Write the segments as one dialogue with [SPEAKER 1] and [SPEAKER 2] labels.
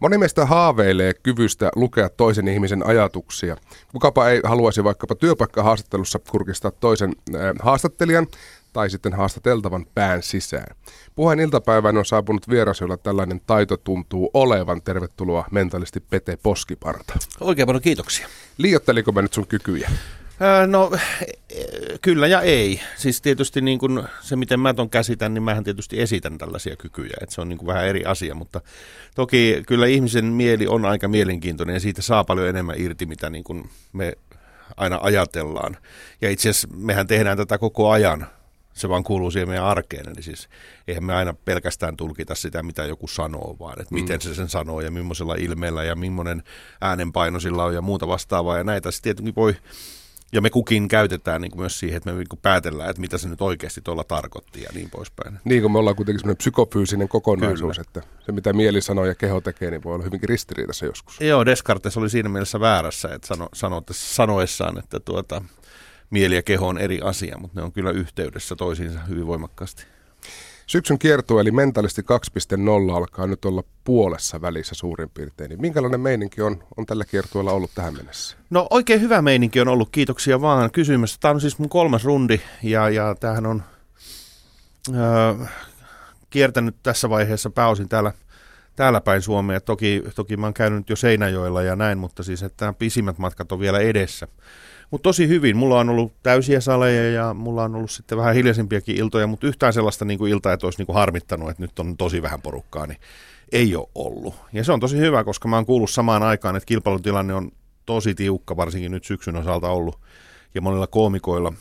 [SPEAKER 1] Moni meistä haaveilee kyvystä lukea toisen ihmisen ajatuksia. Kukapa ei haluaisi vaikkapa työpaikkahaastattelussa kurkistaa toisen äh, haastattelijan tai sitten haastateltavan pään sisään. Puheen iltapäivään on saapunut vieras, jolla tällainen taito tuntuu olevan. Tervetuloa mentalisti Pete Poskiparta.
[SPEAKER 2] Oikein paljon kiitoksia.
[SPEAKER 1] Liiotteliko mä nyt sun kykyjä?
[SPEAKER 2] No kyllä ja ei. Siis tietysti niin kuin se, miten mä ton käsitän, niin mähän tietysti esitän tällaisia kykyjä. Että se on niin kuin vähän eri asia, mutta toki kyllä ihmisen mieli on aika mielenkiintoinen ja siitä saa paljon enemmän irti, mitä niin kuin me aina ajatellaan. Ja itse asiassa mehän tehdään tätä koko ajan. Se vaan kuuluu siihen meidän arkeen. Eli siis eihän me aina pelkästään tulkita sitä, mitä joku sanoo, vaan että miten mm. se sen sanoo ja millaisella ilmeellä ja millainen äänenpaino sillä on ja muuta vastaavaa. Ja näitä sitten tietenkin voi ja me kukin käytetään niin kuin myös siihen, että me niin kuin päätellään, että mitä se nyt oikeasti tuolla tarkoitti ja niin poispäin.
[SPEAKER 1] Niin kuin me ollaan kuitenkin semmoinen psykofyysinen kokonaisuus, Kyllä. että se mitä mieli sanoo ja keho tekee, niin voi olla hyvinkin ristiriidassa joskus.
[SPEAKER 2] Joo, Descartes oli siinä mielessä väärässä, että sano, sano, sanoessaan, että tuota, mieli ja keho on eri asia, mutta ne on kyllä yhteydessä toisiinsa hyvin voimakkaasti.
[SPEAKER 1] Syksyn kiertue eli Mentalisti 2.0 alkaa nyt olla puolessa välissä suurin piirtein. Niin minkälainen meininki on, on tällä kiertueella ollut tähän mennessä?
[SPEAKER 2] No oikein hyvä meininki on ollut, kiitoksia vaan kysymästä. Tämä on siis mun kolmas rundi ja, ja tämähän on öö, kiertänyt tässä vaiheessa pääosin täällä, täällä päin Suomea. Toki, toki mä oon käynyt jo Seinäjoella ja näin, mutta siis että pisimmät matkat on vielä edessä. Mutta tosi hyvin. Mulla on ollut täysiä saleja ja mulla on ollut sitten vähän hiljaisempiakin iltoja, mutta yhtään sellaista niin kuin iltaa, että olisi niin kuin harmittanut, että nyt on tosi vähän porukkaa, niin ei ole ollut. Ja se on tosi hyvä, koska mä oon kuullut samaan aikaan, että kilpailutilanne on tosi tiukka, varsinkin nyt syksyn osalta ollut. Ja monilla koomikoilla,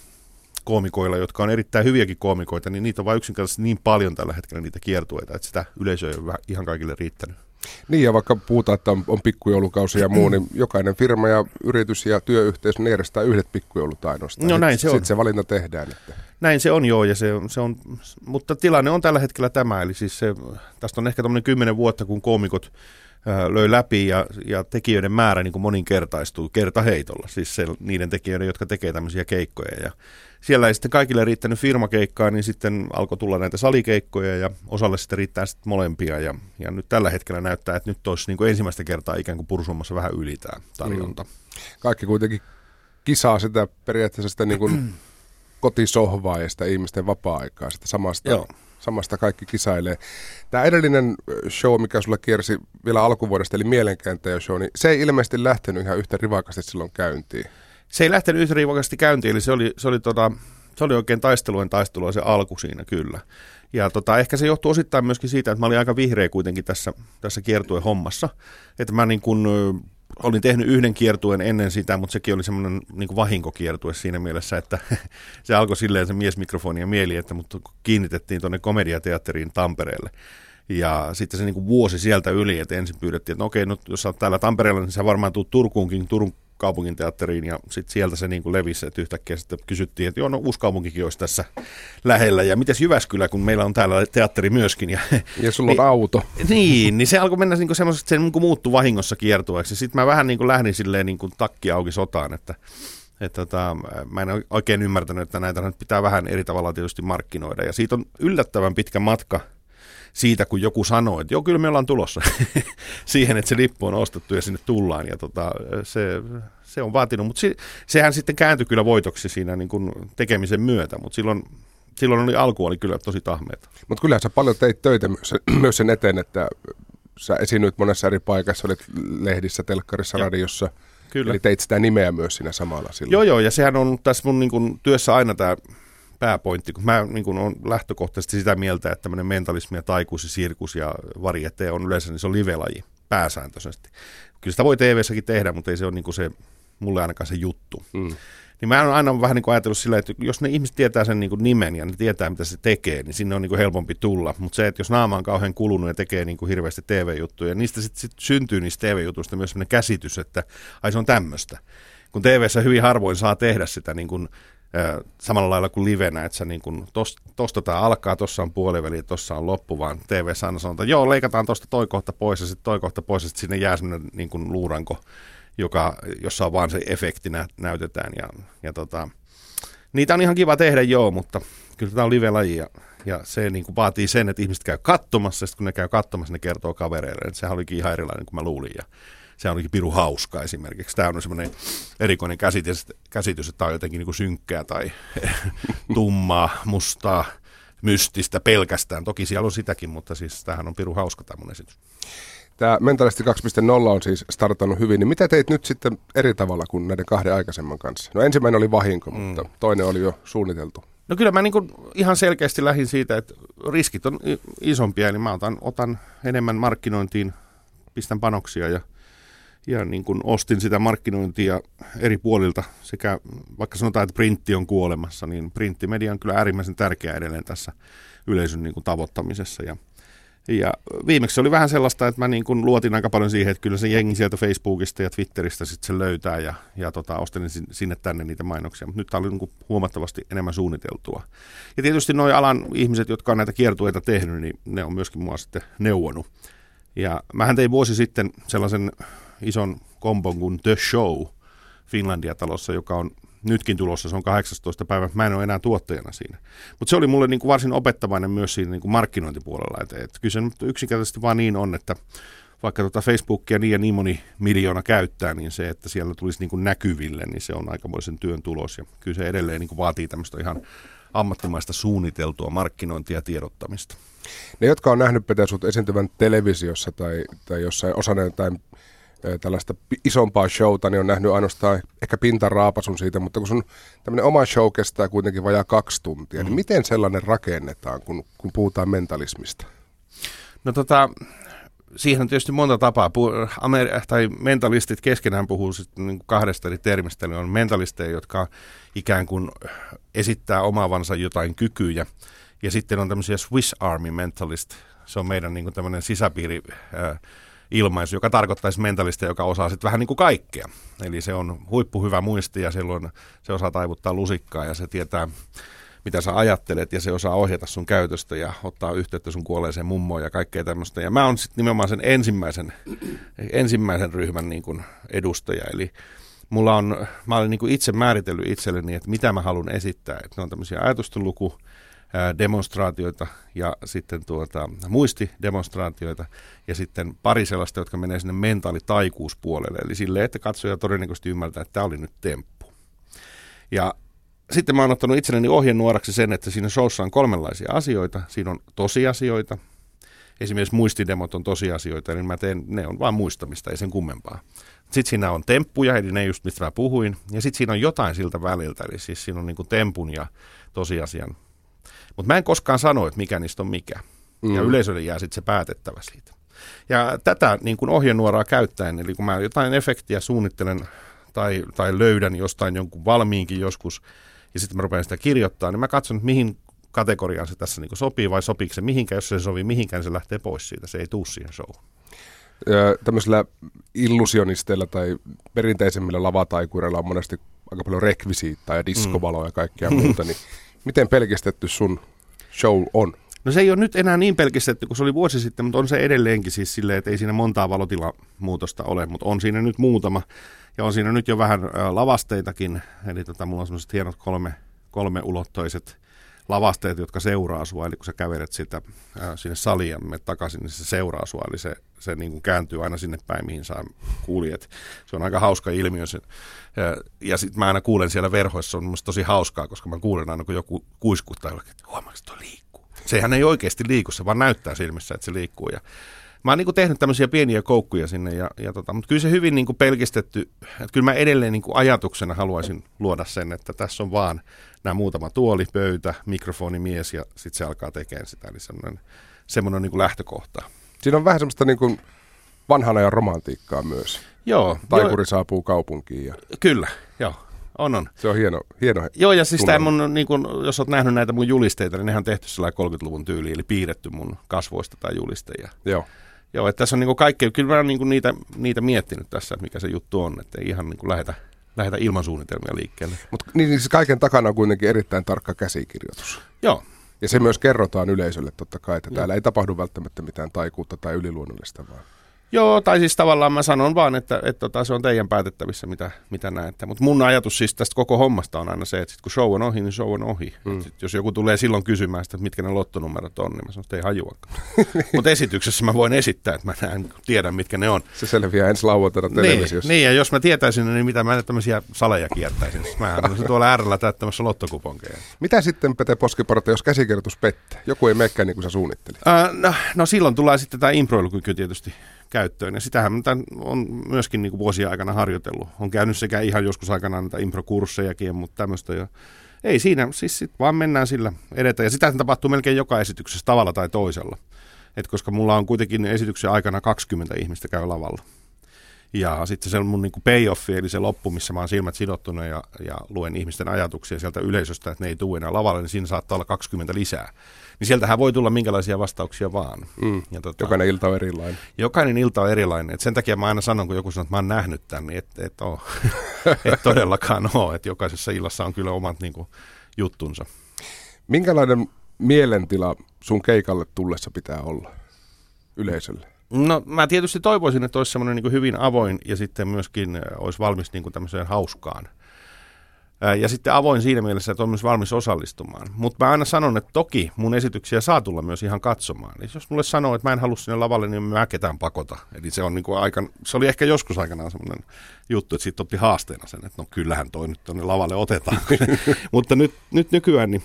[SPEAKER 2] koomikoilla, jotka on erittäin hyviäkin koomikoita, niin niitä on vain yksinkertaisesti niin paljon tällä hetkellä niitä kiertueita, että sitä yleisöä ei ole ihan kaikille riittänyt.
[SPEAKER 1] Niin ja vaikka puhutaan, että on, on pikkujoulukausi ja muu, niin jokainen firma ja yritys ja työyhteisö niin järjestää yhdet pikkujoulut ainoastaan.
[SPEAKER 2] No näin se on.
[SPEAKER 1] Sitten se valinta tehdään. Että.
[SPEAKER 2] Näin se on joo, ja se, se on, mutta tilanne on tällä hetkellä tämä, eli siis se, tästä on ehkä tämmöinen kymmenen vuotta, kun koomikot löi läpi ja, ja tekijöiden määrä niin kuin moninkertaistuu kertaheitolla. Siis se, niiden tekijöiden, jotka tekee tämmöisiä keikkoja. Ja siellä ei sitten kaikille riittänyt firmakeikkaa, niin sitten alkoi tulla näitä salikeikkoja ja osalle sitten riittää sitten molempia. Ja, ja nyt tällä hetkellä näyttää, että nyt olisi niin kuin ensimmäistä kertaa ikään kuin pursummassa vähän yli tämä tarjonta. Mm.
[SPEAKER 1] Kaikki kuitenkin kisaa sitä periaatteessa sitä niin kuin kotisohvaa ja sitä ihmisten vapaa-aikaa, sitä samasta, Joo. samasta kaikki kisailee. Tämä edellinen show, mikä sulla kiersi vielä alkuvuodesta, eli mielenkääntäjä show, niin se ei ilmeisesti lähtenyt ihan yhtä rivakasti silloin käyntiin
[SPEAKER 2] se ei lähtenyt yhtä käyntiin, eli se oli, se oli, tota, se oli oikein taisteluen taistelua se alku siinä kyllä. Ja tota, ehkä se johtuu osittain myöskin siitä, että mä olin aika vihreä kuitenkin tässä, tässä kiertuen hommassa. Että mä niin kun, olin tehnyt yhden kiertuen ennen sitä, mutta sekin oli semmoinen niin vahinkokiertue siinä mielessä, että se alkoi silleen se miesmikrofoni ja mieli, että mut kiinnitettiin tuonne komediateatteriin Tampereelle. Ja sitten se niin kuin vuosi sieltä yli, että ensin pyydettiin, että no okei, nyt jos olet täällä Tampereella, niin sä varmaan tuut Turkuunkin, Turun kaupunginteatteriin ja sitten sieltä se niin kuin levisi, että yhtäkkiä sitten kysyttiin, että joo, no uusi kaupunkikin olisi tässä lähellä ja miten Jyväskylä, kun meillä on täällä teatteri myöskin. Ja,
[SPEAKER 1] ja sulla on niin, auto.
[SPEAKER 2] Niin, niin se alkoi mennä niin semmoisesti, se niin muuttui vahingossa kiertueeksi. Sitten mä vähän niin kuin lähdin silleen niin kuin takki auki sotaan, että että tota, mä en oikein ymmärtänyt, että näitä nyt pitää vähän eri tavalla tietysti markkinoida. Ja siitä on yllättävän pitkä matka siitä, kun joku sanoo, että joo, kyllä me ollaan tulossa siihen, että se lippu on ostettu ja sinne tullaan. Ja tota, se, se on vaatinut, mutta se, sehän sitten kääntyi kyllä voitoksi siinä niin kuin tekemisen myötä, mutta silloin silloin oli alku oli kyllä tosi tahmeita.
[SPEAKER 1] Mutta kyllähän sä paljon teit töitä myös, myös sen eteen, että sä esiinnyit monessa eri paikassa, olit lehdissä, telkkarissa, ja. radiossa. Kyllä. Eli teit sitä nimeä myös siinä samalla silloin.
[SPEAKER 2] Joo, joo, ja sehän on tässä mun niin kun, työssä aina tämä pääpointti, kun mä niin kun on lähtökohtaisesti sitä mieltä, että tämmöinen mentalismi ja taikuus ja sirkus ja variete on yleensä, niin se on live-laji pääsääntöisesti. Kyllä sitä voi TV-säkin tehdä, mutta ei se ole niin se, mulle ainakaan se juttu. Mm. Niin mä oon aina vähän niin kuin ajatellut sillä, että jos ne ihmiset tietää sen niin kuin nimen ja ne tietää, mitä se tekee, niin sinne on niin kuin helpompi tulla. Mutta se, että jos naama on kauhean kulunut ja tekee niin kuin hirveästi TV-juttuja, niistä sitten sit syntyy niistä TV-jutuista myös sellainen käsitys, että ai se on tämmöistä. Kun TV-ssä hyvin harvoin saa tehdä sitä niin kuin samalla lailla kuin livenä, että niin kuin, tos, tosta tämä alkaa, tuossa on puoliväli, tuossa on loppu, vaan tv aina sanotaan, joo, leikataan tuosta toi kohta pois ja sitten toi kohta pois, ja sitten sinne jää semmoinen niin kuin luuranko, joka, jossa on vaan se efekti nä, näytetään. Ja, ja tota, niitä on ihan kiva tehdä, joo, mutta kyllä tämä on live-laji ja, Ja se niin kuin vaatii sen, että ihmiset käy katsomassa, ja kun ne käy katsomassa, ne kertoo kavereille. Että sehän olikin ihan erilainen kuin mä luulin. Ja se olikin piru hauska esimerkiksi. Tämä on semmoinen erikoinen käsitys, käsitys että tämä on jotenkin niin kuin synkkää tai tummaa, mustaa, mystistä pelkästään. Toki siellä on sitäkin, mutta siis tämähän on piru hauska tämä mun esitys.
[SPEAKER 1] Tämä Mentalisti 2.0 on siis startannut hyvin, niin mitä teit nyt sitten eri tavalla kuin näiden kahden aikaisemman kanssa? No ensimmäinen oli vahinko, mm. mutta toinen oli jo suunniteltu.
[SPEAKER 2] No kyllä mä niin kuin ihan selkeästi lähdin siitä, että riskit on isompia, eli mä otan, otan enemmän markkinointiin, pistän panoksia ja, ja niin kuin ostin sitä markkinointia eri puolilta sekä vaikka sanotaan, että printti on kuolemassa, niin printtimedia on kyllä äärimmäisen tärkeä edelleen tässä yleisön niin kuin tavoittamisessa ja ja viimeksi oli vähän sellaista, että mä niin kuin luotin aika paljon siihen, että kyllä se jengi sieltä Facebookista ja Twitteristä sitten se löytää ja, ja tota, ostelin sinne tänne niitä mainoksia. Mutta nyt tämä oli niin kuin huomattavasti enemmän suunniteltua. Ja tietysti nuo alan ihmiset, jotka on näitä kiertueita tehnyt, niin ne on myöskin mua sitten neuvonut. Ja mähän tein vuosi sitten sellaisen ison kompon kuin The Show Finlandia-talossa, joka on nytkin tulossa, se on 18. päivä, mä en ole enää tuottajana siinä. Mutta se oli mulle niin kuin varsin opettavainen myös siinä niin kuin markkinointipuolella, että et kyllä se nyt yksinkertaisesti vaan niin on, että vaikka tuota Facebookia niin ja niin moni miljoona käyttää, niin se, että siellä tulisi niin kuin näkyville, niin se on aikamoisen työn tulos. Ja kyllä se edelleen niin kuin vaatii tämmöistä ihan ammattimaista suunniteltua markkinointia ja tiedottamista.
[SPEAKER 1] Ne, jotka on nähnyt Petesut esiintyvän televisiossa tai, tai jossain osana jotain tällaista isompaa showta, niin on nähnyt ainoastaan ehkä pintaraapasun siitä, mutta kun sun tämmöinen oma show kestää kuitenkin vajaa kaksi tuntia, niin mm. niin miten sellainen rakennetaan, kun, kun puhutaan mentalismista?
[SPEAKER 2] No tota, siihen on tietysti monta tapaa. Amer- tai mentalistit keskenään puhuu niin kahdesta eri termistä. Eli on mentalisteja, jotka ikään kuin esittää omaavansa jotain kykyjä. Ja sitten on tämmöisiä Swiss Army mentalist. Se on meidän niin kuin tämmöinen sisäpiiri äh, ilmaisu, joka tarkoittaisi mentalista, joka osaa sitten vähän niin kuin kaikkea. Eli se on huippuhyvä muisti ja silloin se osaa taivuttaa lusikkaa ja se tietää, mitä sä ajattelet ja se osaa ohjata sun käytöstä ja ottaa yhteyttä sun kuolleeseen mummoon ja kaikkea tämmöistä. Ja mä oon sitten nimenomaan sen ensimmäisen, ensimmäisen ryhmän niin kuin edustaja, eli mulla on, mä olen niin kuin itse määritellyt itselleni, että mitä mä haluan esittää. Että ne on tämmöisiä ajatusteluku, demonstraatioita ja sitten tuota, muistidemonstraatioita ja sitten pari sellaista, jotka menee sinne mentaalitaikuuspuolelle. Eli silleen, että katsoja todennäköisesti ymmärtää, että tämä oli nyt temppu. Ja sitten mä oon ottanut itselleni ohjenuoraksi sen, että siinä showssa on kolmenlaisia asioita. Siinä on tosiasioita, esimerkiksi muistidemot on tosiasioita, niin mä teen, ne on vain muistamista, ei sen kummempaa. Sitten siinä on temppuja, eli ne just mistä mä puhuin, ja sitten siinä on jotain siltä väliltä, eli siis siinä on niinku tempun ja tosiasian mutta mä en koskaan sano, että mikä niistä on mikä. Mm. Ja yleisölle jää sitten se päätettävä siitä. Ja tätä niin kuin ohjenuoraa käyttäen, eli kun mä jotain efektiä suunnittelen tai, tai löydän jostain jonkun valmiinkin joskus, ja sitten mä rupean sitä kirjoittaa, niin mä katson, että mihin kategoriaan se tässä niin sopii vai sopiiko se mihinkään, jos se sovii mihinkään, niin se lähtee pois siitä, se ei tuu siihen showhun.
[SPEAKER 1] Tämmöisillä illusionisteilla tai perinteisemmillä lavataikureilla on monesti aika paljon rekvisiittaa ja diskovaloja ja kaikkea muuta, niin Miten pelkistetty sun show on?
[SPEAKER 2] No se ei ole nyt enää niin pelkistetty kuin se oli vuosi sitten, mutta on se edelleenkin siis silleen, että ei siinä montaa valotilamuutosta ole, mutta on siinä nyt muutama. Ja on siinä nyt jo vähän lavasteitakin, eli tota, mulla on semmoiset hienot kolme, kolme ulottoiset lavasteet, jotka seuraa sua, eli kun sä kävelet sitä, ää, sinne saliin ja takaisin, niin se seuraa sua, eli se, se niin kuin kääntyy aina sinne päin, mihin saa kuulijat. Se on aika hauska ilmiö. Se, ja, ja sitten mä aina kuulen siellä verhoissa, se on mun tosi hauskaa, koska mä kuulen aina, kun joku kuiskuttaa, huomaako, että liikkuu. Sehän ei oikeasti liiku, se vaan näyttää silmissä, että se liikkuu. Ja mä oon niin kuin tehnyt tämmöisiä pieniä koukkuja sinne, ja, ja tota, mutta kyllä se hyvin niin kuin pelkistetty, että kyllä mä edelleen niin kuin ajatuksena haluaisin luoda sen, että tässä on vaan nämä muutama tuoli, pöytä, mikrofoni, mies ja sitten se alkaa tekemään sitä. Eli semmoinen, semmoinen niin kuin lähtökohta.
[SPEAKER 1] Siinä on vähän semmoista niin kuin vanhan ajan romantiikkaa myös.
[SPEAKER 2] Joo.
[SPEAKER 1] Taikuri jo, saapuu kaupunkiin. Ja...
[SPEAKER 2] Kyllä, joo. On, on.
[SPEAKER 1] Se on hieno, hieno
[SPEAKER 2] Joo, ja siis tämä mun, niin kun, jos olet nähnyt näitä mun julisteita, niin nehän on tehty sellainen 30-luvun tyyli, eli piirretty mun kasvoista tai julisteja.
[SPEAKER 1] Joo.
[SPEAKER 2] Joo, että tässä on niin kaikkea, kyllä mä oon niin niitä, niitä miettinyt tässä, mikä se juttu on, että ei ihan niin lähetä lähdetä ilman suunnitelmia liikkeelle.
[SPEAKER 1] Mutta niin, niin siis kaiken takana on kuitenkin erittäin tarkka käsikirjoitus.
[SPEAKER 2] Joo.
[SPEAKER 1] Ja se myös kerrotaan yleisölle totta kai, että Joo. täällä ei tapahdu välttämättä mitään taikuutta tai yliluonnollista vaan.
[SPEAKER 2] Joo, tai siis tavallaan mä sanon vaan, että, että, että tota, se on teidän päätettävissä, mitä, mitä näette. Mutta mun ajatus siis tästä koko hommasta on aina se, että sit kun show on ohi, niin show on ohi. Mm. Sit jos joku tulee silloin kysymään sitä, että mitkä ne lottonumerot on, niin mä sanon, että ei hajuakaan. Mutta esityksessä mä voin esittää, että mä näen, tiedän, mitkä ne on.
[SPEAKER 1] Se selviää ensi lauantaina niin, televisiossa.
[SPEAKER 2] Niin, niin, ja jos mä tietäisin, niin mitä mä tämmöisiä saleja kiertäisin. Mä olisin tuolla äärellä täyttämässä lottokuponkeja.
[SPEAKER 1] Mitä sitten, Pete Poskiparta, jos käsikirjoitus pettää? Joku ei menekään niin kuin sä suunnittelit.
[SPEAKER 2] Uh, no, no silloin tulee sitten tämä improilukyky tietysti käyttöön. Ja sitähän on myöskin niin kuin vuosien aikana harjoitellut. On käynyt sekä ihan joskus aikana näitä improkurssejakin, mutta tämmöistä jo. Ei siinä, siis sit vaan mennään sillä edetä. Ja sitä tapahtuu melkein joka esityksessä tavalla tai toisella. Et koska mulla on kuitenkin esityksen aikana 20 ihmistä käy lavalla. Ja sitten se on mun niin payoffi, eli se loppu, missä mä oon silmät sidottuna ja, ja luen ihmisten ajatuksia sieltä yleisöstä, että ne ei tule enää lavalle, niin siinä saattaa olla 20 lisää. Niin sieltähän voi tulla minkälaisia vastauksia vaan.
[SPEAKER 1] Mm. Ja tota, jokainen ilta on erilainen.
[SPEAKER 2] Jokainen ilta on erilainen. Et sen takia mä aina sanon, kun joku sanoo, että mä oon nähnyt tämän, niin et, et, oo. et todellakaan ole. Että jokaisessa illassa on kyllä omat niin kuin, juttunsa.
[SPEAKER 1] Minkälainen mielentila sun keikalle tullessa pitää olla yleisölle?
[SPEAKER 2] No mä tietysti toivoisin, että olisi semmoinen niin hyvin avoin ja sitten myöskin olisi valmis niin kuin tämmöiseen hauskaan. Ja sitten avoin siinä mielessä, että on myös valmis osallistumaan. Mutta mä aina sanon, että toki mun esityksiä saa tulla myös ihan katsomaan. Eli jos mulle sanoo, että mä en halua sinne lavalle, niin mä ketään pakota. Eli se, on niin kuin aika, se oli ehkä joskus aikanaan semmoinen juttu, että siitä otti haasteena sen, että no kyllähän toi nyt tuonne lavalle otetaan. Mutta nyt, nyt nykyään niin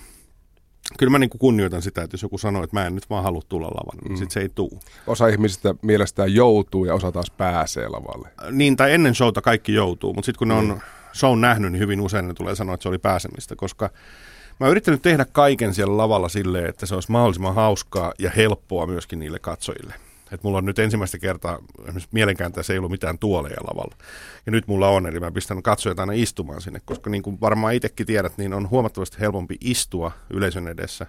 [SPEAKER 2] kyllä mä niin kuin kunnioitan sitä, että jos joku sanoo, että mä en nyt vaan halua tulla lavalle, niin mm. sitten se ei tuu.
[SPEAKER 1] Osa ihmisistä mielestään joutuu ja osa taas pääsee lavalle.
[SPEAKER 2] Niin, tai ennen showta kaikki joutuu, mutta sitten kun ne on mm. shown nähnyt, niin hyvin usein ne tulee sanoa, että se oli pääsemistä, koska mä oon yrittänyt tehdä kaiken siellä lavalla silleen, että se olisi mahdollisimman hauskaa ja helppoa myöskin niille katsojille. Et mulla on nyt ensimmäistä kertaa, esimerkiksi mielenkääntäessä ei ollut mitään tuoleja lavalla. Ja nyt mulla on, eli mä pistän katsojat aina istumaan sinne, koska niin kuin varmaan itsekin tiedät, niin on huomattavasti helpompi istua yleisön edessä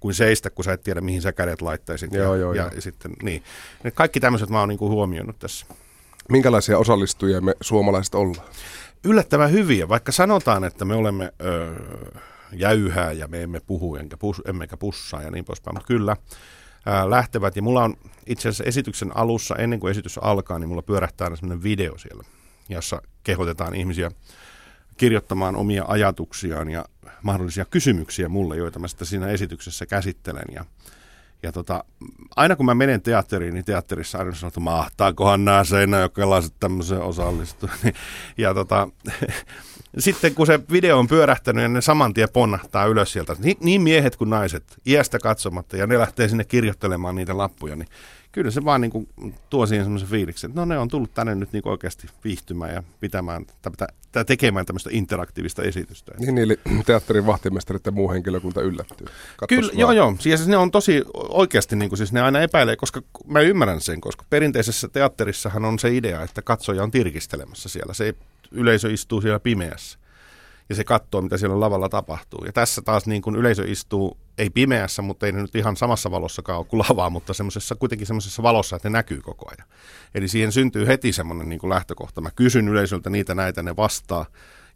[SPEAKER 2] kuin seistä, kun sä et tiedä, mihin sä kädet laittaisit.
[SPEAKER 1] Joo, ja, joo,
[SPEAKER 2] ja,
[SPEAKER 1] joo.
[SPEAKER 2] ja sitten, niin. Ja kaikki tämmöiset mä oon niin kuin huomioinut tässä.
[SPEAKER 1] Minkälaisia osallistujia me suomalaiset ollaan?
[SPEAKER 2] Yllättävän hyviä, vaikka sanotaan, että me olemme öö, jäyhää ja me emme puhu enkä pus, emmekä pussaa ja niin poispäin, mutta kyllä ää, lähtevät. Ja mulla on itse asiassa esityksen alussa, ennen kuin esitys alkaa, niin mulla pyörähtää aina sellainen video siellä, jossa kehotetaan ihmisiä kirjoittamaan omia ajatuksiaan ja mahdollisia kysymyksiä mulle, joita mä sitten siinä esityksessä käsittelen. Ja, ja tota, aina kun mä menen teatteriin, niin teatterissa aina sanotaan, että mahtaakohan nämä seinäjokelaiset tämmöiseen osallistua. ja tota, sitten kun se video on pyörähtänyt ja ne saman tien ponnahtaa ylös sieltä, niin, niin miehet kuin naiset, iästä katsomatta, ja ne lähtee sinne kirjoittelemaan niitä lappuja, niin kyllä se vaan niin kuin tuo siihen semmoisen fiiliksen, että no ne on tullut tänne nyt niin oikeasti viihtymään ja pitämään, tai tekemään tämmöistä interaktiivista esitystä.
[SPEAKER 1] Niin, eli teatterin vahtimestarit ja muu henkilökunta yllättyy.
[SPEAKER 2] Katsos kyllä, vaan. joo, joo. Siis ne on tosi oikeasti, niin kuin, siis ne aina epäilee, koska mä ymmärrän sen, koska perinteisessä teatterissahan on se idea, että katsoja on tirkistelemässä siellä. Se ei yleisö istuu siellä pimeässä ja se katsoo, mitä siellä lavalla tapahtuu. Ja tässä taas niin kuin yleisö istuu, ei pimeässä, mutta ei ne nyt ihan samassa valossakaan ole kuin lavaa, mutta semmoisessa, kuitenkin semmoisessa valossa, että ne näkyy koko ajan. Eli siihen syntyy heti semmoinen niin kuin lähtökohta. Mä kysyn yleisöltä niitä näitä, ne vastaa.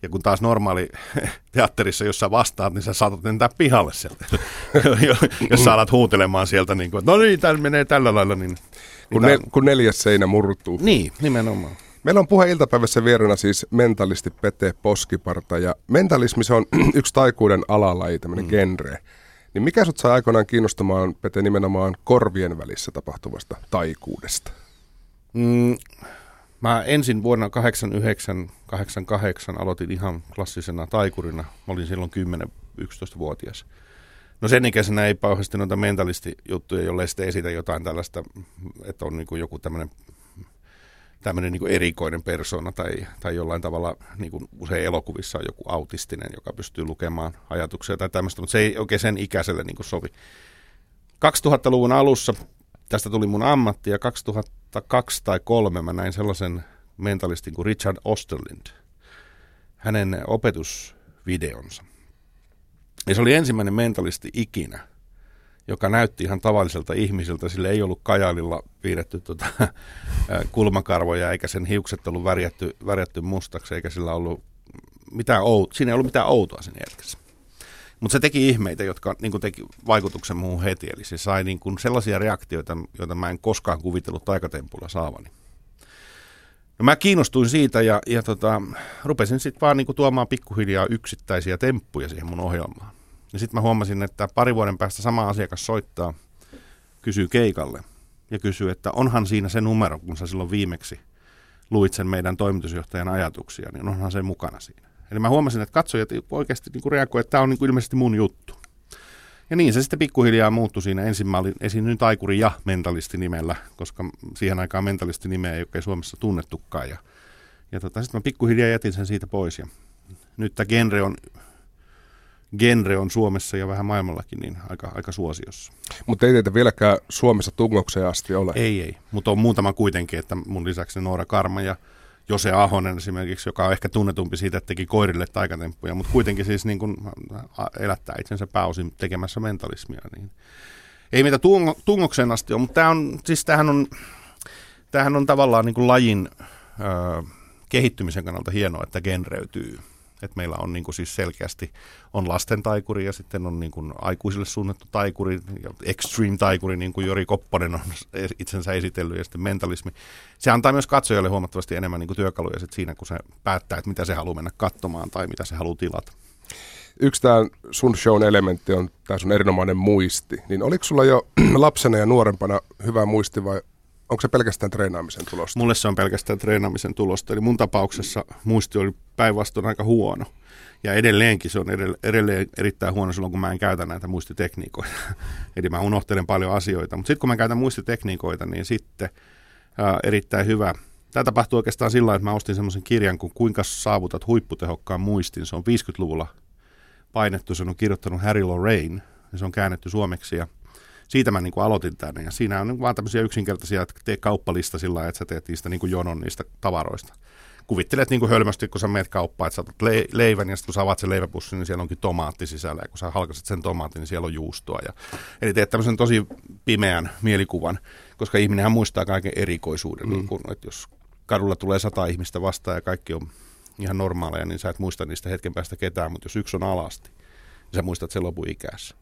[SPEAKER 2] Ja kun taas normaali teatterissa, jos sä vastaat, niin sä saatat lentää pihalle sieltä. jos sä alat huutelemaan sieltä, niin kuin, että no niin, tämä menee tällä lailla. Niin,
[SPEAKER 1] kun, niin ne, kun neljäs seinä murtuu.
[SPEAKER 2] Niin, nimenomaan.
[SPEAKER 1] Meillä on puhe iltapäivässä vierana siis mentalisti Pete Poskiparta ja mentalismi se on yksi taikuuden alalaji, tämmöinen mm. genre. Niin mikä sut sai aikoinaan kiinnostamaan, Pete, nimenomaan korvien välissä tapahtuvasta taikuudesta?
[SPEAKER 2] Mm, mä ensin vuonna 89-88 aloitin ihan klassisena taikurina. Mä olin silloin 10-11-vuotias. No sen ikäisenä ei pauhasti noita mentalistijuttuja, jolle sitten esitä jotain tällaista, että on niin joku tämmöinen tämmöinen niin erikoinen persona tai, tai jollain tavalla, niin kuin usein elokuvissa on joku autistinen, joka pystyy lukemaan ajatuksia tai tämmöistä, mutta se ei oikein sen ikäiselle niin kuin sovi. 2000-luvun alussa tästä tuli mun ammatti ja 2002 tai 2003 mä näin sellaisen mentalistin kuin Richard Osterlind, hänen opetusvideonsa. Ja se oli ensimmäinen mentalisti ikinä, joka näytti ihan tavalliselta ihmiseltä. Sille ei ollut kajalilla piirretty tuota, kulmakarvoja, eikä sen hiukset ollut värjätty, värjätty mustaksi, eikä sillä ollut mitään outoa. Siinä ei ollut mitään outoa siinä jätkässä. Mutta se teki ihmeitä, jotka niin teki vaikutuksen muuhun heti. Eli se sai niin kuin sellaisia reaktioita, joita mä en koskaan kuvitellut taikatempulla saavani. No mä kiinnostuin siitä ja, ja tota, rupesin sitten vaan niin tuomaan pikkuhiljaa yksittäisiä temppuja siihen mun ohjelmaan. Ja sitten mä huomasin, että pari vuoden päästä sama asiakas soittaa, kysyy keikalle ja kysyy, että onhan siinä se numero, kun sä silloin viimeksi luit sen meidän toimitusjohtajan ajatuksia, niin onhan se mukana siinä. Eli mä huomasin, että katsojat oikeasti niin reagoivat, että tämä on niin ilmeisesti mun juttu. Ja niin se sitten pikkuhiljaa muuttui siinä. Ensin mä olin esiinnyin taikuri ja mentalisti nimellä, koska siihen aikaan mentalisti nimeä ei oikein Suomessa tunnettukaan. Ja, ja tota, sitten mä pikkuhiljaa jätin sen siitä pois. Ja nyt tämä genre on, genre on Suomessa ja vähän maailmallakin niin aika, aika suosiossa.
[SPEAKER 1] Mutta ei teitä vieläkään Suomessa tungokseen asti ole.
[SPEAKER 2] Ei, ei. Mutta on muutama kuitenkin, että mun lisäksi Noora Karma ja Jose Ahonen esimerkiksi, joka on ehkä tunnetumpi siitä, että teki koirille taikatemppuja, mutta kuitenkin siis niin kuin elättää itsensä pääosin tekemässä mentalismia. Niin. Ei mitä tungo, tungokseen asti ole, mutta tämä on, siis tämähän on, tämähän on tavallaan niin kuin lajin ö, kehittymisen kannalta hienoa, että genreytyy. Et meillä on niin kuin siis selkeästi on lasten taikuri ja sitten on niin kuin aikuisille suunnattu taikuri, extreme taikuri, niin kuin Jori Kopponen on itsensä esitellyt, ja sitten mentalismi. Se antaa myös katsojalle huomattavasti enemmän niin kuin työkaluja sit siinä, kun se päättää, että mitä se haluaa mennä katsomaan tai mitä se haluaa tilata.
[SPEAKER 1] Yksi tämä sun shown elementti on tämä sun erinomainen muisti. Niin oliko sulla jo lapsena ja nuorempana hyvä muisti vai onko se pelkästään treenaamisen tulosta?
[SPEAKER 2] Mulle se on pelkästään treenaamisen tulosta. Eli mun tapauksessa muisti oli päinvastoin aika huono. Ja edelleenkin se on edelleen erittäin huono silloin, kun mä en käytä näitä muistitekniikoita. Eli mä unohtelen paljon asioita. Mutta sitten kun mä käytän muistitekniikoita, niin sitten ää, erittäin hyvä. Tämä tapahtui oikeastaan sillä että mä ostin semmoisen kirjan kuin Kuinka saavutat huipputehokkaan muistin. Se on 50-luvulla painettu, se on kirjoittanut Harry Lorraine, ja se on käännetty suomeksi. Ja siitä mä niin kuin aloitin tänne. Ja siinä on vaan tämmöisiä yksinkertaisia, että tee kauppalista sillä että sä teet niistä niin kuin jonon niistä tavaroista. Kuvittelet niin kuin hölmösti, kun sä meet kauppaan, että sä otat le- leivän ja sitten kun sä avaat sen leiväpussin, niin siellä onkin tomaatti sisällä. Ja kun sä halkaset sen tomaatin, niin siellä on juustoa. Ja, eli teet tämmöisen tosi pimeän mielikuvan, koska ihminenhän muistaa kaiken erikoisuuden. Mm. Niin kun, että jos kadulla tulee sata ihmistä vastaan ja kaikki on ihan normaaleja, niin sä et muista niistä hetken päästä ketään, mutta jos yksi on alasti, niin sä muistat sen lopun ikässä.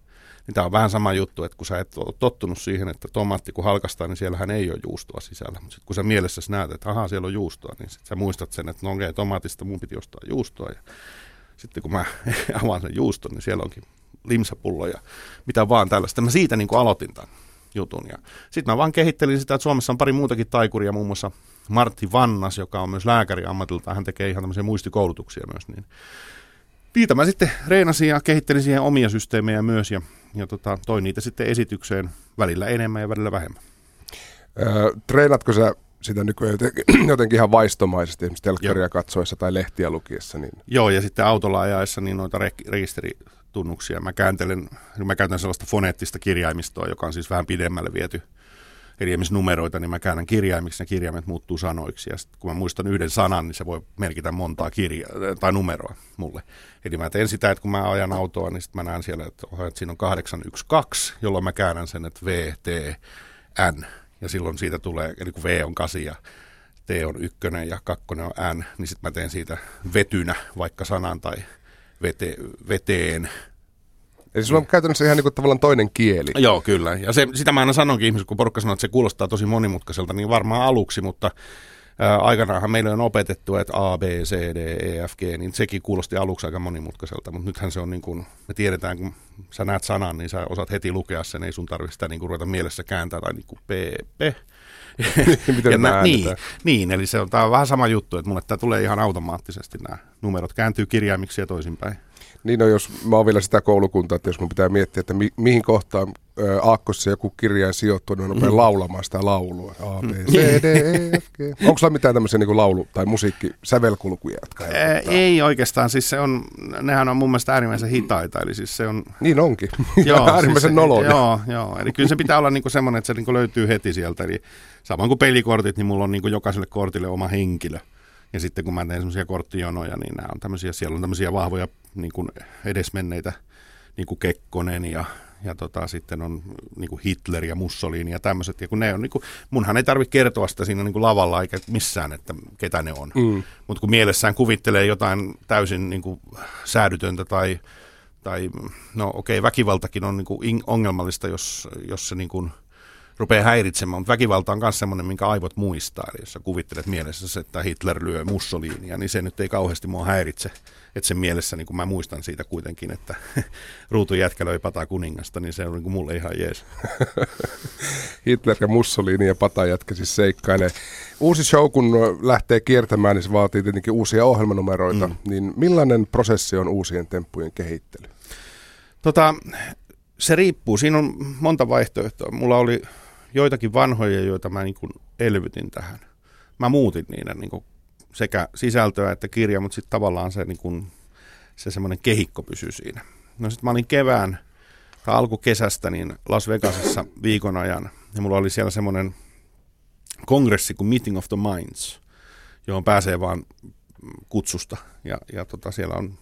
[SPEAKER 2] Niin tämä on vähän sama juttu, että kun sä et ole tottunut siihen, että tomaatti kun halkastaa, niin siellähän ei ole juustoa sisällä. Mutta sitten kun sä mielessä näet, että ahaa, siellä on juustoa, niin sit sä muistat sen, että no okei, okay, tomaatista mun piti ostaa juustoa. Ja sitten kun mä avaan sen juuston, niin siellä onkin limsapullo ja mitä vaan tällaista. Mä siitä niin kuin aloitin tämän jutun. Sitten mä vaan kehittelin sitä, että Suomessa on pari muutakin taikuria, muun muassa Martti Vannas, joka on myös lääkäri ammatilta. Hän tekee ihan tämmöisiä muistikoulutuksia myös. Niin niitä mä sitten reenasin ja kehittelin siihen omia systeemejä myös ja, ja tota, toin niitä sitten esitykseen välillä enemmän ja välillä vähemmän.
[SPEAKER 1] Öö, treenatko sä sitä nykyään jotenkin, jotenkin ihan vaistomaisesti, esimerkiksi telkkaria Joo. katsoessa tai lehtiä lukiessa? Niin...
[SPEAKER 2] Joo, ja sitten autolla ajaessa niin noita re- rekisteritunnuksia. Mä, kääntelen, mä käytän sellaista foneettista kirjaimistoa, joka on siis vähän pidemmälle viety Esimerkiksi numeroita, niin mä käännän kirjaimiksi ja kirjaimet muuttuu sanoiksi. Ja kun mä muistan yhden sanan, niin se voi merkitä montaa kirja- tai numeroa mulle. Eli mä teen sitä, että kun mä ajan autoa, niin sitten mä näen siellä, että, että siinä on 812, jolloin mä käännän sen, että V, T, N. Ja silloin siitä tulee, eli kun V on 8 ja T on ykkönen ja kakkonen on N, niin sitten mä teen siitä vetynä vaikka sanan tai vete, veteen
[SPEAKER 1] Eli sulla on käytännössä ihan niin kuin tavallaan toinen kieli.
[SPEAKER 2] Joo, kyllä. Ja se, sitä mä aina sanonkin ihmisille, kun porukka sanoo, että se kuulostaa tosi monimutkaiselta, niin varmaan aluksi, mutta ää, aikanaanhan meillä on opetettu, että A, B, C, D, E, F, G, niin sekin kuulosti aluksi aika monimutkaiselta, mutta nythän se on niin kuin, me tiedetään, kun sä näet sanan, niin sä osaat heti lukea sen, ei sun tarvitse sitä niin kuin ruveta mielessä kääntää tai niin kuin P, P.
[SPEAKER 1] Miten ja
[SPEAKER 2] mä, niin, niin, eli se on, tää on vähän sama juttu, että mulle tämä tulee ihan automaattisesti nämä numerot kääntyy kirjaimiksi ja toisinpäin.
[SPEAKER 1] Niin on, jos mä oon vielä sitä koulukuntaa, että jos mun pitää miettiä, että mi- mihin kohtaan aakkossa joku kirjain sijoittuu, niin on mm. laulamaan sitä laulua. A, B, C, D, E, F, G. Onko sulla mitään tämmöisiä niin laulu- tai musiikki, sävelkulkuja, jotka
[SPEAKER 2] Ää, Ei oikeastaan, siis se on, nehän on mun mielestä äärimmäisen hitaita, eli siis se on...
[SPEAKER 1] Niin onkin, joo, äärimmäisen siis, noloja.
[SPEAKER 2] Joo, joo, eli kyllä se pitää olla niinku semmoinen, että se niinku löytyy heti sieltä, eli samoin kuin pelikortit, niin mulla on niinku jokaiselle kortille oma henkilö. Ja sitten kun mä teen semmoisia korttijonoja, niin nämä on tämmöisiä, siellä on tämmöisiä vahvoja niin kuin edesmenneitä, niin kuin Kekkonen ja, ja tota, sitten on niin kuin Hitler ja Mussolini ja tämmöiset. Ja kun ne on, niin kuin, munhan ei tarvitse kertoa sitä siinä niin kuin lavalla eikä missään, että ketä ne on. Mm. Mutta kun mielessään kuvittelee jotain täysin niin kuin säädytöntä tai tai no okei, okay, väkivaltakin on niin kuin ongelmallista, jos, jos se niin kuin rupeaa häiritsemään, mutta väkivalta on myös semmoinen, minkä aivot muistaa. Eli jos sä kuvittelet mielessä, että Hitler lyö Mussolinia, niin se nyt ei kauheasti mua häiritse. Että sen mielessä, niin kun mä muistan siitä kuitenkin, että ruutun jätkä löi pata kuningasta, niin se on niin kuin mulle ihan jees.
[SPEAKER 1] Hitler ja Mussolini ja pata jätkä siis seikkailee. Uusi show, kun lähtee kiertämään, niin se vaatii tietenkin uusia ohjelmanumeroita. Mm. Niin millainen prosessi on uusien temppujen kehittely?
[SPEAKER 2] Tota, se riippuu. Siinä on monta vaihtoehtoa. Mulla oli joitakin vanhoja, joita mä niin kuin elvytin tähän. Mä muutin niiden niin kuin sekä sisältöä että kirja, mutta sitten tavallaan se, niin kuin, se semmoinen kehikko pysyy siinä. No sitten mä olin kevään tai alkukesästä niin Las Vegasissa viikon ajan ja mulla oli siellä semmoinen kongressi kuin Meeting of the Minds, johon pääsee vaan kutsusta ja, ja tota, siellä on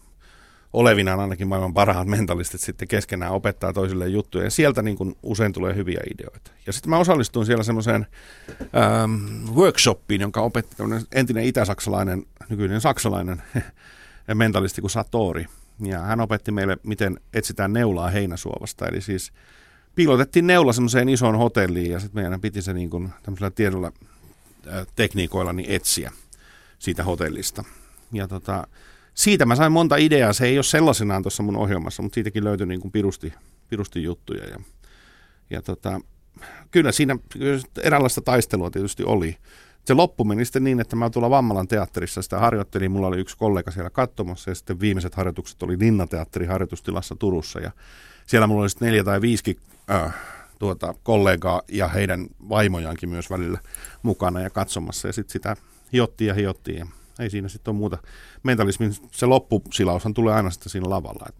[SPEAKER 2] olevinaan ainakin maailman parhaat mentalistit sitten keskenään opettaa toisille juttuja. Ja sieltä niin kuin usein tulee hyviä ideoita. Ja sitten mä osallistuin siellä semmoiseen ähm, workshoppiin, jonka opetti entinen itä-saksalainen, nykyinen saksalainen mentalisti kuin Satori. Ja hän opetti meille, miten etsitään neulaa heinäsuovasta. Eli siis piilotettiin neula semmoiseen isoon hotelliin ja sitten meidän piti se niin kuin tämmöisellä tiedolla äh, tekniikoilla niin etsiä siitä hotellista. Ja tota, siitä mä sain monta ideaa. Se ei ole sellaisenaan tuossa mun ohjelmassa, mutta siitäkin löytyi niin kuin pirusti, pirusti juttuja. Ja, ja tota, kyllä siinä eräänlaista taistelua tietysti oli. Se loppu meni sitten niin, että mä tuolla Vammalan teatterissa sitä harjoittelin. Mulla oli yksi kollega siellä katsomassa ja sitten viimeiset harjoitukset oli Linnateatterin harjoitustilassa Turussa. Ja siellä mulla oli sitten neljä tai viisi äh, tuota, kollegaa ja heidän vaimojaankin myös välillä mukana ja katsomassa. Ja sitten sitä hiottiin ja hiottiin. Ei siinä sitten ole muuta. Mentalismin se loppusilaushan tulee aina sitten siinä lavalla. Et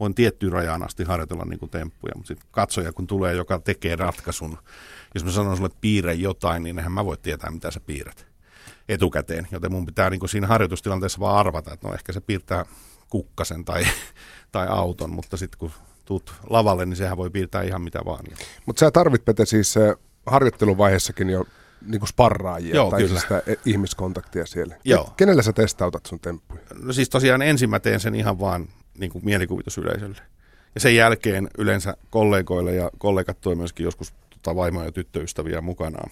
[SPEAKER 2] voin tiettyyn rajaan asti harjoitella niin temppuja, mutta sitten katsoja kun tulee, joka tekee ratkaisun. Jos mä sanon sulle, piirre jotain, niin eihän mä voi tietää, mitä sä piirrät etukäteen. Joten mun pitää niin siinä harjoitustilanteessa vaan arvata, että no ehkä se piirtää kukkasen tai, tai auton, mutta sitten kun tuut lavalle, niin sehän voi piirtää ihan mitä vaan.
[SPEAKER 1] Mutta sä tarvit, Pete, siis harjoitteluvaiheessakin jo niin kuin sparraajia Joo, tai kyllä. Siis sitä e- ihmiskontaktia siellä. Joo. Kenellä sä testautat sun temppuja?
[SPEAKER 2] No siis tosiaan ensin mä teen sen ihan vaan niin kuin mielikuvitusyleisölle. Ja sen jälkeen yleensä kollegoille ja kollegat toi myöskin joskus tota vaimoja ja tyttöystäviä mukanaan.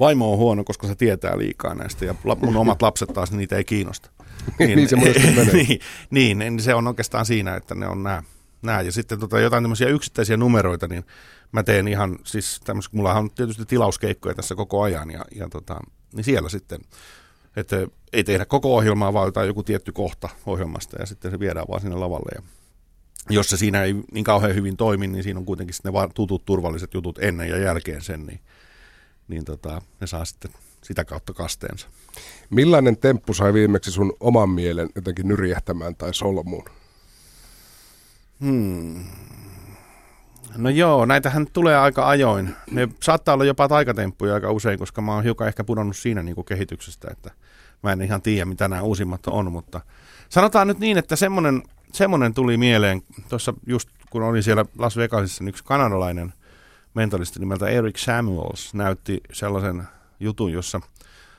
[SPEAKER 2] Vaimo on huono, koska se tietää liikaa näistä ja mun omat lapset taas niitä ei kiinnosta.
[SPEAKER 1] Niin, niin se menee.
[SPEAKER 2] niin, niin, niin, se on oikeastaan siinä, että ne on nämä. nämä. Ja sitten tota, jotain tämmöisiä yksittäisiä numeroita, niin mä teen ihan, siis tämmöistä, mulla on tietysti tilauskeikkoja tässä koko ajan ja, ja tota, niin siellä sitten, että ei tehdä koko ohjelmaa, vaan jotain joku tietty kohta ohjelmasta ja sitten se viedään vaan sinne lavalle ja jos se siinä ei niin kauhean hyvin toimi, niin siinä on kuitenkin ne tutut turvalliset jutut ennen ja jälkeen sen, niin, niin tota, ne saa sitten sitä kautta kasteensa.
[SPEAKER 1] Millainen temppu sai viimeksi sun oman mielen jotenkin nyrjähtämään tai solmuun?
[SPEAKER 2] Hmm. No joo, näitähän tulee aika ajoin. Ne saattaa olla jopa taikatemppuja aika usein, koska mä oon hiukan ehkä pudonnut siinä niin kuin kehityksestä, että mä en ihan tiedä, mitä nämä uusimmat on, mutta sanotaan nyt niin, että semmoinen, semmoinen tuli mieleen, tuossa just kun olin siellä Las Vegasissa, niin yksi kanadalainen mentalisti nimeltä Eric Samuels näytti sellaisen jutun, jossa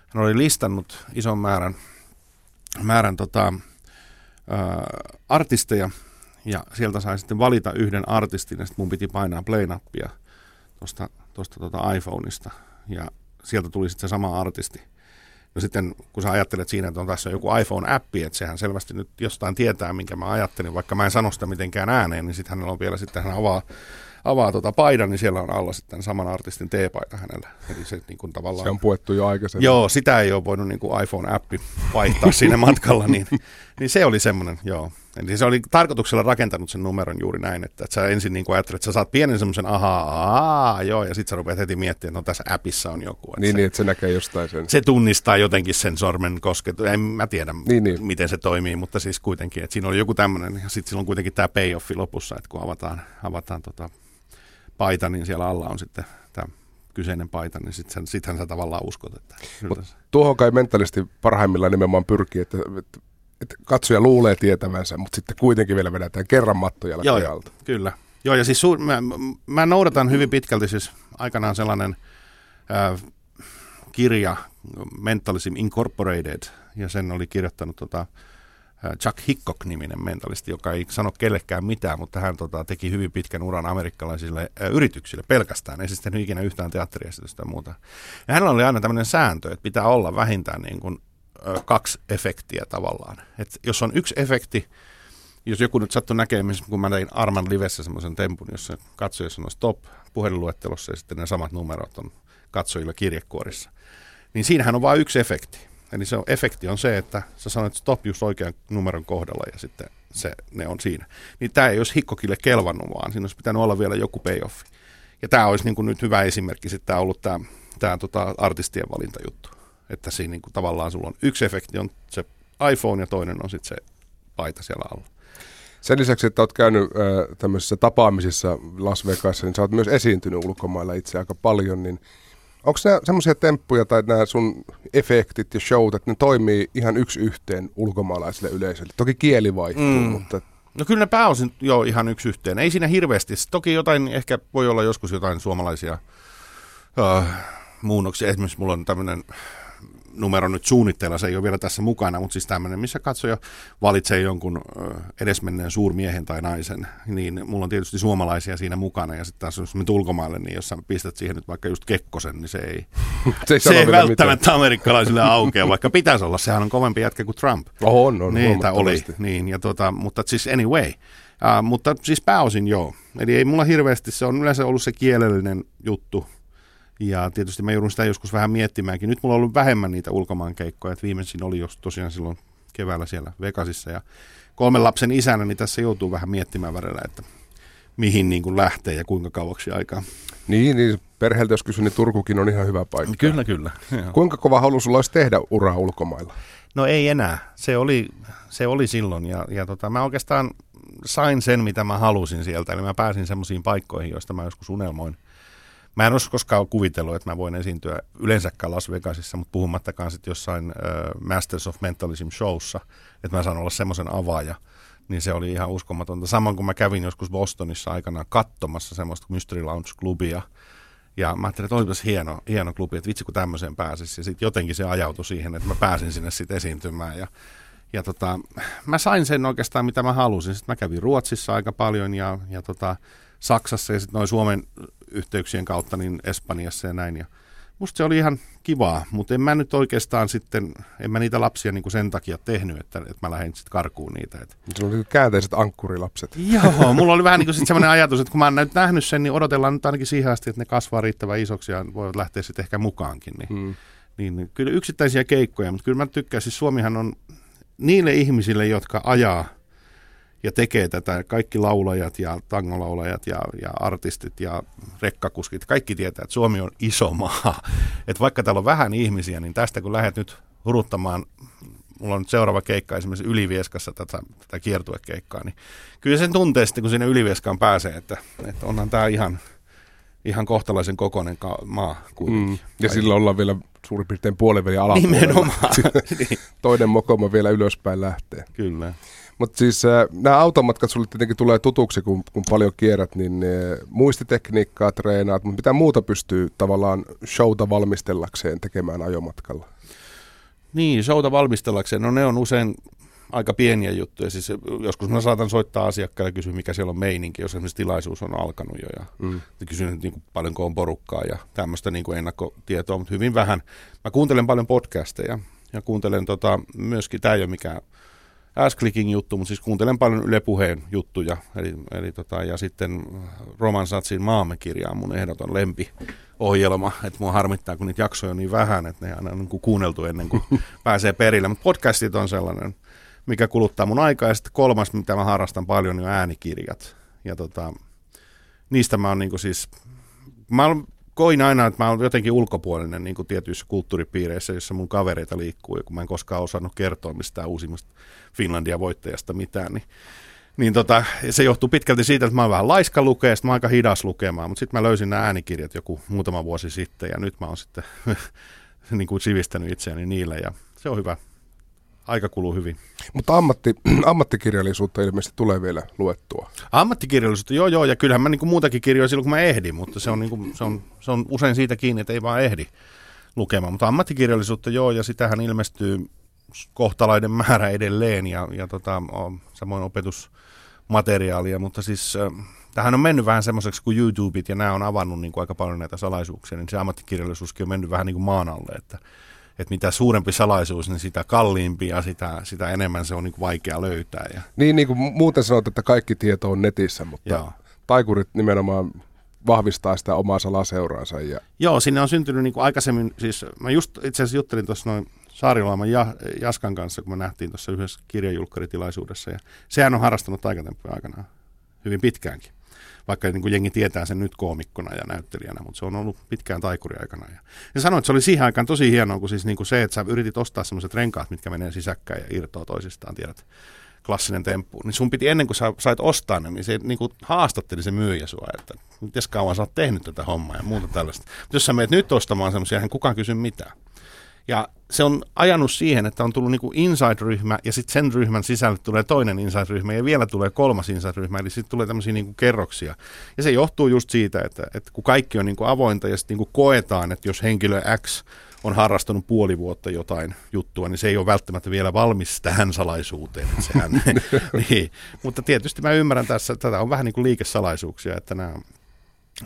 [SPEAKER 2] hän oli listannut ison määrän, määrän tota, ää, artisteja, ja sieltä sai sitten valita yhden artistin, ja sitten mun piti painaa play-nappia tuosta, tuosta tuota iPhoneista, ja sieltä tuli sitten se sama artisti. No sitten kun sä ajattelet siinä, että on tässä joku iPhone-appi, että sehän selvästi nyt jostain tietää, minkä mä ajattelin, vaikka mä en sano sitä mitenkään ääneen, niin sitten hänellä on vielä sitten, hän avaa avaa tuota paidan, niin siellä on alla sitten saman artistin T-paita hänellä. Eli se, niin kuin tavallaan,
[SPEAKER 1] se on puettu jo aikaisemmin.
[SPEAKER 2] Joo, sitä ei ole voinut niin kuin iPhone-appi vaihtaa siinä matkalla, niin, niin se oli semmoinen, joo. Eli se oli tarkoituksella rakentanut sen numeron juuri näin, että, että sä ensin niin ajattelet, että sä saat pienen semmoisen ahaa, aa, joo, ja sitten sä rupeat heti miettimään, että no tässä appissa on joku.
[SPEAKER 1] Että niin, se, niin, että se näkee jostain sen.
[SPEAKER 2] Se tunnistaa jotenkin sen sormen kosketu. En mä tiedä, niin, niin. miten se toimii, mutta siis kuitenkin, että siinä oli joku tämmöinen, ja sitten sillä on kuitenkin tämä payoffi lopussa, että kun avataan, avataan tota paita, niin siellä alla on sitten tämä kyseinen paita, niin sitten sittenhän sä tavallaan uskot. Että
[SPEAKER 1] Mut tuohon kai mentalisti parhaimmillaan nimenomaan pyrkii, että, että, että katsoja luulee tietävänsä, mutta sitten kuitenkin vielä vedetään kerran mattoja
[SPEAKER 2] Joo, kyllä. Joo, ja siis suur, mä, mä noudatan hyvin pitkälti siis aikanaan sellainen äh, kirja Mentalism Incorporated, ja sen oli kirjoittanut tota, Chuck Hickok-niminen mentalisti, joka ei sano kellekään mitään, mutta hän tota, teki hyvin pitkän uran amerikkalaisille ä, yrityksille pelkästään, ei siis tehnyt ikinä yhtään teatteriesitystä tai muuta. Ja hänellä oli aina tämmöinen sääntö, että pitää olla vähintään niin kuin, kaksi efektiä tavallaan. Et jos on yksi efekti, jos joku nyt sattuu näkemään, kun mä tein Arman Livessä semmoisen tempun, jossa katsoja sanoi stop puhelinluettelossa ja sitten ne samat numerot on katsojilla kirjekuorissa, niin siinähän on vain yksi efekti. Eli se on, efekti on se, että sä sanoit stop just oikean numeron kohdalla ja sitten se, ne on siinä. Niin tämä ei olisi Hikkokille kelvannut, vaan siinä olisi pitänyt olla vielä joku payoffi. Ja tämä olisi niin kuin nyt hyvä esimerkki sitten ollut tämä, tämä tota artistien valintajuttu. Että siinä niin kuin tavallaan sulla on yksi efekti on se iPhone ja toinen on sitten se paita siellä alla.
[SPEAKER 1] Sen lisäksi, että olet käynyt äh, tämmöisissä tapaamisissa Las Vegasissa, niin sä oot myös esiintynyt ulkomailla itse aika paljon, niin onko nämä semmoisia temppuja tai nämä sun efektit ja showt, että ne toimii ihan yksi yhteen ulkomaalaisille yleisölle? Toki kieli vaihtuu, mm. mutta...
[SPEAKER 2] No kyllä ne pääosin jo ihan yksi yhteen. Ei siinä hirveästi. Toki jotain, ehkä voi olla joskus jotain suomalaisia uh, muunnoksia. Esimerkiksi mulla on tämmöinen numero nyt suunnitteilla, se ei ole vielä tässä mukana, mutta siis tämmöinen, missä katsoja valitsee jonkun edesmenneen suurmiehen tai naisen, niin mulla on tietysti suomalaisia siinä mukana, ja sitten taas jos me ulkomaille, niin jos sä pistät siihen nyt vaikka just Kekkosen, niin se ei, se ei, se ei välttämättä mitään. amerikkalaisille aukea, vaikka pitäisi olla, sehän on kovempi jätkä kuin Trump.
[SPEAKER 1] Oho, on, on,
[SPEAKER 2] niin, oli, niin, ja tota, mutta siis anyway, uh, mutta siis pääosin joo, eli ei mulla hirveästi, se on yleensä ollut se kielellinen juttu, ja tietysti mä joudun sitä joskus vähän miettimäänkin. Nyt mulla on ollut vähemmän niitä ulkomaankeikkoja, että viimeisin oli jos tosiaan silloin keväällä siellä Vegasissa. Ja kolmen lapsen isänä, niin tässä joutuu vähän miettimään välillä, että mihin niin kuin lähtee ja kuinka kauaksi aikaa.
[SPEAKER 1] Niin, niin perheeltä jos kysyn, niin Turkukin on ihan hyvä paikka.
[SPEAKER 2] Kyllä, kyllä.
[SPEAKER 1] Kuinka kova halu sulla olisi tehdä uraa ulkomailla?
[SPEAKER 2] No ei enää. Se oli, se oli silloin ja, ja tota, mä oikeastaan sain sen, mitä mä halusin sieltä. Eli mä pääsin semmoisiin paikkoihin, joista mä joskus unelmoin – Mä en olisi koskaan kuvitellut, että mä voin esiintyä yleensäkään Las Vegasissa, mutta puhumattakaan sitten jossain uh, Masters of Mentalism showssa, että mä saan olla semmoisen avaaja, niin se oli ihan uskomatonta. Samoin kuin mä kävin joskus Bostonissa aikanaan katsomassa semmoista Mystery Lounge-klubia, ja mä ajattelin, että olipas hieno, hieno klubi, että vitsi kun tämmöiseen pääsisi. Ja sitten jotenkin se ajautui siihen, että mä pääsin sinne sitten esiintymään. Ja, ja tota, mä sain sen oikeastaan, mitä mä halusin. Sitten mä kävin Ruotsissa aika paljon ja, ja tota, Saksassa ja sitten noin Suomen yhteyksien kautta niin Espanjassa ja näin. Ja musta se oli ihan kivaa, mutta en mä nyt oikeastaan sitten, en mä niitä lapsia niin kuin sen takia tehnyt, että, että mä lähdin sitten karkuun niitä. Että.
[SPEAKER 1] Se oli käänteiset ankkurilapset.
[SPEAKER 2] Joo, mulla oli vähän niin kuin sellainen ajatus, että kun mä oon nyt nähnyt sen, niin odotellaan nyt ainakin siihen asti, että ne kasvaa riittävän isoksi ja voivat lähteä sitten ehkä mukaankin. Niin, hmm. niin kyllä yksittäisiä keikkoja, mutta kyllä mä tykkään, siis Suomihan on niille ihmisille, jotka ajaa – ja tekee tätä. Kaikki laulajat ja tangolaulajat ja, ja artistit ja rekkakuskit, kaikki tietää, että Suomi on iso maa. Et vaikka täällä on vähän ihmisiä, niin tästä kun lähdet nyt huruttamaan, mulla on nyt seuraava keikka esimerkiksi Ylivieskassa tätä, tätä kiertuekeikkaa, niin kyllä sen tuntee sitten, kun sinne Ylivieskaan pääsee, että, että onhan tämä ihan, ihan kohtalaisen kokoinen ka- maa kuitenkin. Mm.
[SPEAKER 1] Ja sillä ollaan vielä suurin piirtein puolivälin alapuolella.
[SPEAKER 2] Nimenomaan.
[SPEAKER 1] niin. Toinen mokoma vielä ylöspäin lähtee.
[SPEAKER 2] Kyllä.
[SPEAKER 1] Mutta siis äh, nämä automatkat sulle tietenkin tulee tutuksi, kun, kun paljon kierrät, niin äh, muistitekniikkaa treenaat, mutta mitä muuta pystyy tavallaan showta valmistellakseen tekemään ajomatkalla?
[SPEAKER 2] Niin, showta valmistellakseen, no ne on usein aika pieniä juttuja. Siis joskus mä saatan soittaa asiakkaille ja kysyä, mikä siellä on meininki, jos esimerkiksi tilaisuus on alkanut jo. Ja mm. kysyn, niin kuin, paljonko on porukkaa ja tämmöistä niin kuin ennakkotietoa, mutta hyvin vähän. Mä kuuntelen paljon podcasteja ja kuuntelen tota, myöskin, tämä ei ole mikään Ask-clicking juttu, mutta siis kuuntelen paljon Yle Puheen juttuja. Eli, eli tota, ja sitten Roman Satsin Maamme kirja on mun ehdoton lempi ohjelma, että mua harmittaa, kun niitä jaksoja on niin vähän, että ne aina on niin kuunneltu ennen kuin pääsee perille. Mutta podcastit on sellainen, mikä kuluttaa mun aikaa. Ja sitten kolmas, mitä mä harrastan paljon, niin on äänikirjat. Ja tota, niistä mä oon niin siis, mä oon koin aina, että mä olen jotenkin ulkopuolinen niin tietyissä kulttuuripiireissä, jossa mun kavereita liikkuu, ja kun mä en koskaan osannut kertoa mistään uusimmasta Finlandia voittajasta mitään, niin, niin tota, se johtuu pitkälti siitä, että mä oon vähän laiska lukea, mä oon aika hidas lukemaan, mutta sitten mä löysin nämä äänikirjat joku muutama vuosi sitten, ja nyt mä oon sitten niin kuin sivistänyt itseäni niillä, ja se on hyvä aika kuluu hyvin.
[SPEAKER 1] Mutta ammatti, ammattikirjallisuutta ilmeisesti tulee vielä luettua.
[SPEAKER 2] Ammattikirjallisuutta, joo joo, ja kyllähän mä niin kuin muutakin kirjoin silloin, kun mä ehdin, mutta se on, niin kuin, se, on, se on usein siitä kiinni, että ei vaan ehdi lukemaan. Mutta ammattikirjallisuutta joo, ja sitähän ilmestyy kohtalainen määrä edelleen ja, ja tota, on, samoin opetusmateriaalia, mutta siis tähän on mennyt vähän semmoiseksi kuin YouTubeit ja nämä on avannut niin kuin aika paljon näitä salaisuuksia, niin se ammattikirjallisuuskin on mennyt vähän niin kuin maan alle, että, että mitä suurempi salaisuus, niin sitä kalliimpi ja sitä, sitä enemmän se on niin kuin vaikea löytää. Ja...
[SPEAKER 1] Niin, niin kuin muuten sanot, että kaikki tieto on netissä, mutta Joo. taikurit nimenomaan vahvistaa sitä omaa salaseuraansa. Ja...
[SPEAKER 2] Joo, sinne on syntynyt niin kuin aikaisemmin, siis mä just itse asiassa juttelin tuossa noin Saarilaaman ja, Jaskan kanssa, kun me nähtiin tuossa yhdessä kirjajulkkaritilaisuudessa, ja sehän on harrastanut taikatemppuja aikanaan hyvin pitkäänkin vaikka niin kuin jengi tietää sen nyt koomikkona ja näyttelijänä, mutta se on ollut pitkään taikuriaikana. Ja, ja sanoin, että se oli siihen aikaan tosi hienoa, kun siis niin kuin se, että sä yritit ostaa sellaiset renkaat, mitkä menee sisäkkäin ja irtoaa toisistaan, tiedät, klassinen temppu, niin sun piti ennen kuin sä sait ostaa ne, niin se niin kuin haastatteli se myyjä sua, että miten kauan sä oot tehnyt tätä hommaa ja muuta tällaista. Mutta jos sä meet nyt ostamaan semmoisia, eihän kukaan kysy mitään. Ja se on ajanut siihen, että on tullut niin inside-ryhmä ja sitten sen ryhmän sisälle tulee toinen inside-ryhmä ja vielä tulee kolmas inside-ryhmä, eli sitten tulee tämmöisiä niin kerroksia. Ja se johtuu just siitä, että, että kun kaikki on niin avointa ja sitten niin koetaan, että jos henkilö X on harrastanut puoli vuotta jotain juttua, niin se ei ole välttämättä vielä valmis tähän salaisuuteen. Sehän, niin. Mutta tietysti mä ymmärrän tässä, että tätä on vähän niin kuin liikesalaisuuksia, että nämä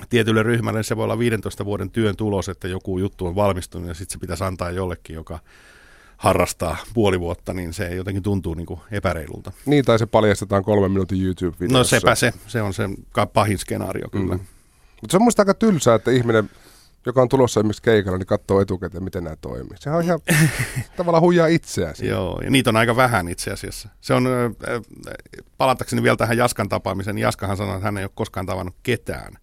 [SPEAKER 2] tietylle ryhmälle se voi olla 15 vuoden työn tulos, että joku juttu on valmistunut ja sitten se pitäisi antaa jollekin, joka harrastaa puoli vuotta, niin se jotenkin tuntuu niin kuin epäreilulta.
[SPEAKER 1] Niin, tai se paljastetaan kolmen minuutin YouTube-videossa.
[SPEAKER 2] No sepä se, se on se pahin skenaario kyllä. Mm.
[SPEAKER 1] Mutta se on musta aika tylsää, että ihminen, joka on tulossa esimerkiksi keikalla, niin katsoo etukäteen, miten nämä toimii. Sehän on ihan tavallaan huijaa itseään.
[SPEAKER 2] Joo, ja niitä on aika vähän itse asiassa. Se on, äh, palatakseni vielä tähän Jaskan tapaamiseen, niin Jaskahan sanoi, että hän ei ole koskaan tavannut ketään,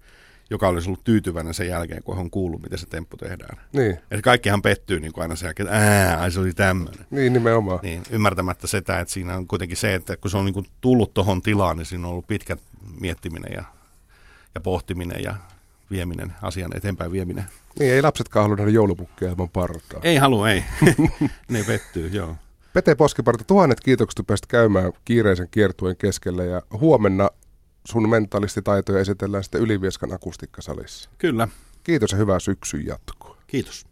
[SPEAKER 2] joka olisi ollut tyytyväinen sen jälkeen, kun on kuullut, miten se temppu tehdään.
[SPEAKER 1] Niin.
[SPEAKER 2] Eli kaikkihan pettyy niin kuin aina sen jälkeen, että ää, se oli tämmöinen.
[SPEAKER 1] Niin, nimenomaan.
[SPEAKER 2] Niin, ymmärtämättä sitä, että siinä on kuitenkin se, että kun se on niin kuin tullut tuohon tilaan, niin siinä on ollut pitkä miettiminen ja, ja pohtiminen ja vieminen, asian eteenpäin vieminen.
[SPEAKER 1] Niin, ei lapsetkaan halua nähdä joulupukkeja ilman partaa.
[SPEAKER 2] Ei halua, ei. ne pettyy, joo.
[SPEAKER 1] Pete Poskiparta, tuhannet kiitokset, että pääsit käymään kiireisen kiertueen keskellä ja huomenna sun mentaalistitaitoja esitellään sitten Ylivieskan akustiikkasalissa.
[SPEAKER 2] Kyllä.
[SPEAKER 1] Kiitos ja hyvää syksyn jatkoa.
[SPEAKER 2] Kiitos.